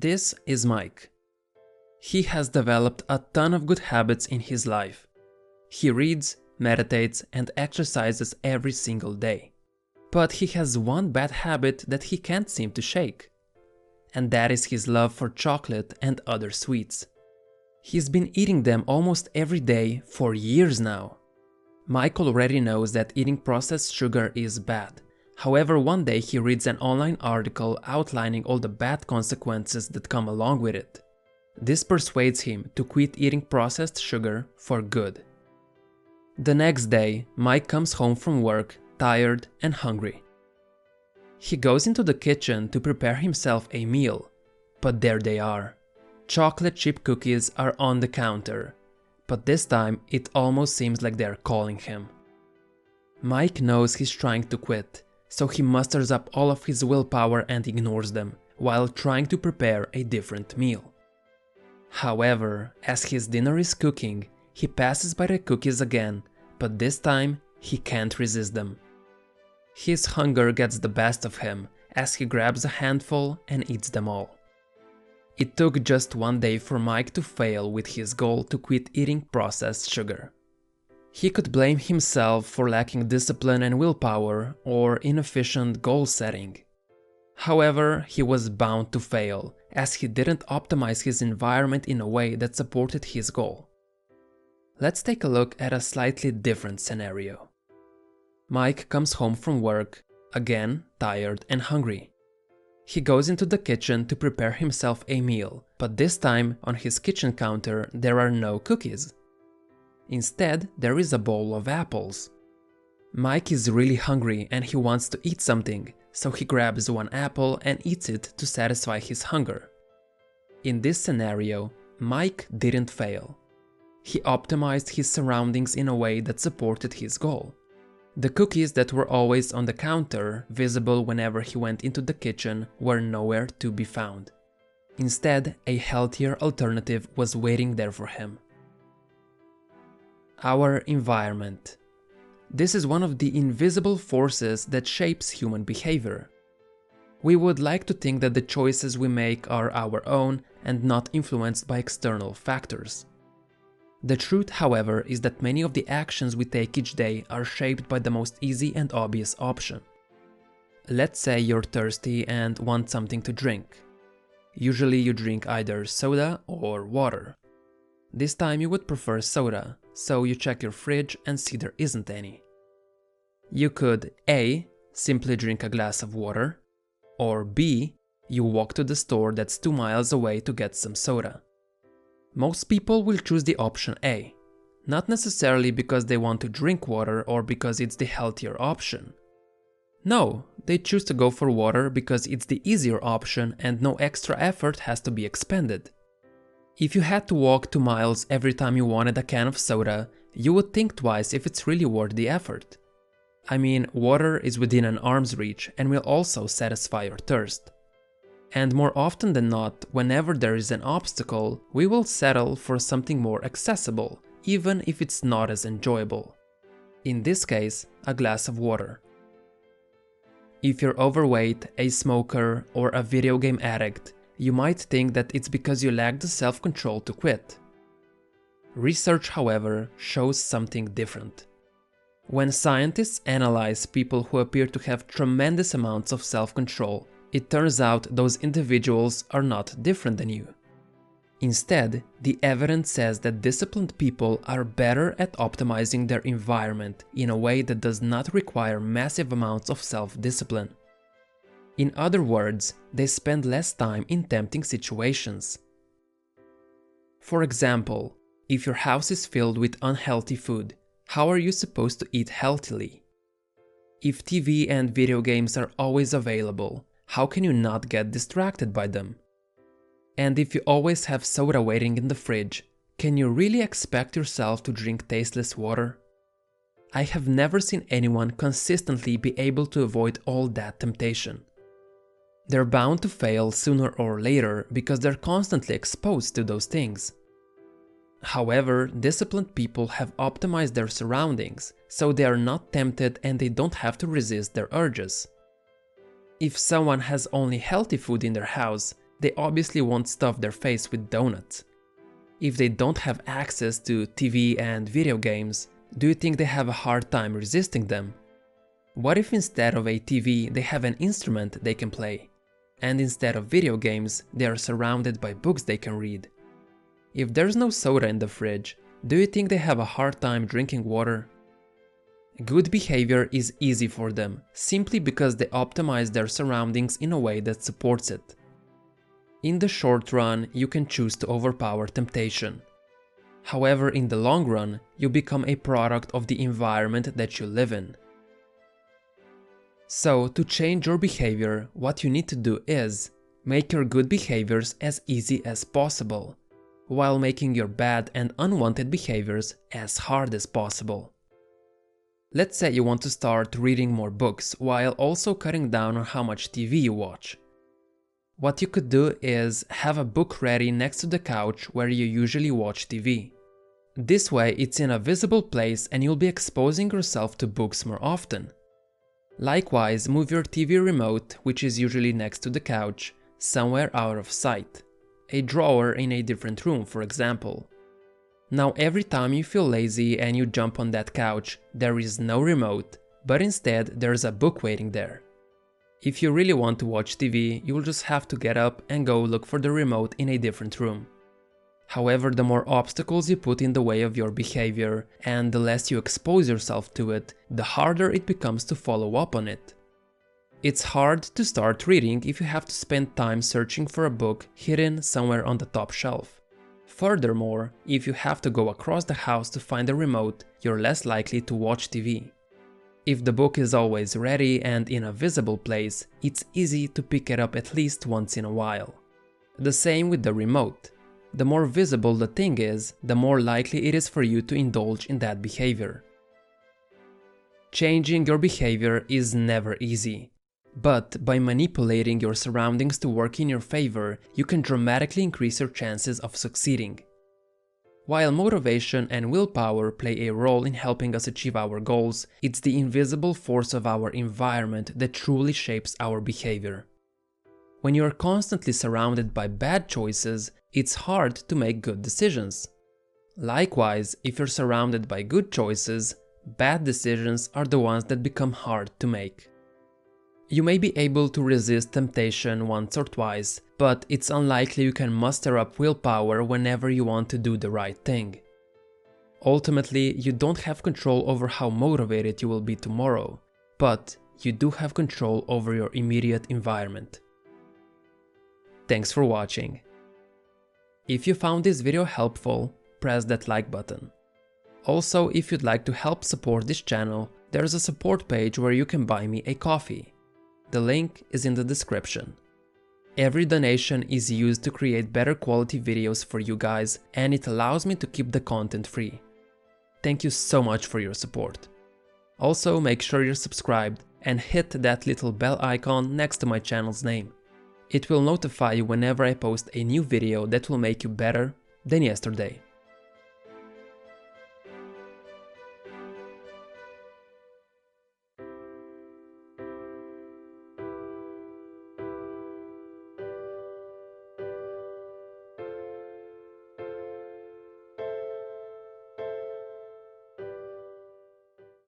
This is Mike. He has developed a ton of good habits in his life. He reads, meditates, and exercises every single day. But he has one bad habit that he can't seem to shake. And that is his love for chocolate and other sweets. He's been eating them almost every day for years now. Mike already knows that eating processed sugar is bad. However, one day he reads an online article outlining all the bad consequences that come along with it. This persuades him to quit eating processed sugar for good. The next day, Mike comes home from work tired and hungry. He goes into the kitchen to prepare himself a meal, but there they are. Chocolate chip cookies are on the counter, but this time it almost seems like they're calling him. Mike knows he's trying to quit, so he musters up all of his willpower and ignores them, while trying to prepare a different meal. However, as his dinner is cooking, he passes by the cookies again, but this time he can't resist them. His hunger gets the best of him as he grabs a handful and eats them all. It took just one day for Mike to fail with his goal to quit eating processed sugar. He could blame himself for lacking discipline and willpower or inefficient goal setting. However, he was bound to fail as he didn't optimize his environment in a way that supported his goal. Let's take a look at a slightly different scenario. Mike comes home from work, again tired and hungry. He goes into the kitchen to prepare himself a meal, but this time on his kitchen counter there are no cookies. Instead, there is a bowl of apples. Mike is really hungry and he wants to eat something, so he grabs one apple and eats it to satisfy his hunger. In this scenario, Mike didn't fail. He optimized his surroundings in a way that supported his goal. The cookies that were always on the counter, visible whenever he went into the kitchen, were nowhere to be found. Instead, a healthier alternative was waiting there for him. Our environment. This is one of the invisible forces that shapes human behavior. We would like to think that the choices we make are our own and not influenced by external factors. The truth, however, is that many of the actions we take each day are shaped by the most easy and obvious option. Let's say you're thirsty and want something to drink. Usually you drink either soda or water. This time you would prefer soda, so you check your fridge and see there isn't any. You could A. Simply drink a glass of water, or B. You walk to the store that's 2 miles away to get some soda. Most people will choose the option A, not necessarily because they want to drink water or because it's the healthier option. No, they choose to go for water because it's the easier option and no extra effort has to be expended. If you had to walk 2 miles every time you wanted a can of soda, you would think twice if it's really worth the effort. I mean, water is within an arm's reach and will also satisfy your thirst. And more often than not, whenever there is an obstacle, we will settle for something more accessible, even if it's not as enjoyable. In this case, a glass of water. If you're overweight, a smoker, or a video game addict, you might think that it's because you lack the self control to quit. Research, however, shows something different. When scientists analyze people who appear to have tremendous amounts of self control, it turns out those individuals are not different than you. Instead, the evidence says that disciplined people are better at optimizing their environment in a way that does not require massive amounts of self discipline. In other words, they spend less time in tempting situations. For example, if your house is filled with unhealthy food, how are you supposed to eat healthily? If TV and video games are always available, how can you not get distracted by them? And if you always have soda waiting in the fridge, can you really expect yourself to drink tasteless water? I have never seen anyone consistently be able to avoid all that temptation. They're bound to fail sooner or later because they're constantly exposed to those things. However, disciplined people have optimized their surroundings, so they are not tempted and they don't have to resist their urges. If someone has only healthy food in their house, they obviously won't stuff their face with donuts. If they don't have access to TV and video games, do you think they have a hard time resisting them? What if instead of a TV they have an instrument they can play? And instead of video games, they are surrounded by books they can read? If there's no soda in the fridge, do you think they have a hard time drinking water? Good behavior is easy for them, simply because they optimize their surroundings in a way that supports it. In the short run, you can choose to overpower temptation. However, in the long run, you become a product of the environment that you live in. So, to change your behavior, what you need to do is make your good behaviors as easy as possible, while making your bad and unwanted behaviors as hard as possible. Let's say you want to start reading more books while also cutting down on how much TV you watch. What you could do is have a book ready next to the couch where you usually watch TV. This way it's in a visible place and you'll be exposing yourself to books more often. Likewise, move your TV remote, which is usually next to the couch, somewhere out of sight. A drawer in a different room, for example. Now every time you feel lazy and you jump on that couch, there is no remote, but instead there's a book waiting there. If you really want to watch TV, you will just have to get up and go look for the remote in a different room. However, the more obstacles you put in the way of your behavior and the less you expose yourself to it, the harder it becomes to follow up on it. It's hard to start reading if you have to spend time searching for a book hidden somewhere on the top shelf. Furthermore, if you have to go across the house to find a remote, you're less likely to watch TV. If the book is always ready and in a visible place, it's easy to pick it up at least once in a while. The same with the remote. The more visible the thing is, the more likely it is for you to indulge in that behavior. Changing your behavior is never easy. But by manipulating your surroundings to work in your favor, you can dramatically increase your chances of succeeding. While motivation and willpower play a role in helping us achieve our goals, it's the invisible force of our environment that truly shapes our behavior. When you are constantly surrounded by bad choices, it's hard to make good decisions. Likewise, if you're surrounded by good choices, bad decisions are the ones that become hard to make. You may be able to resist temptation once or twice, but it's unlikely you can muster up willpower whenever you want to do the right thing. Ultimately, you don't have control over how motivated you will be tomorrow, but you do have control over your immediate environment. Thanks for watching. If you found this video helpful, press that like button. Also, if you'd like to help support this channel, there's a support page where you can buy me a coffee. The link is in the description. Every donation is used to create better quality videos for you guys and it allows me to keep the content free. Thank you so much for your support. Also make sure you're subscribed and hit that little bell icon next to my channel's name. It will notify you whenever I post a new video that will make you better than yesterday.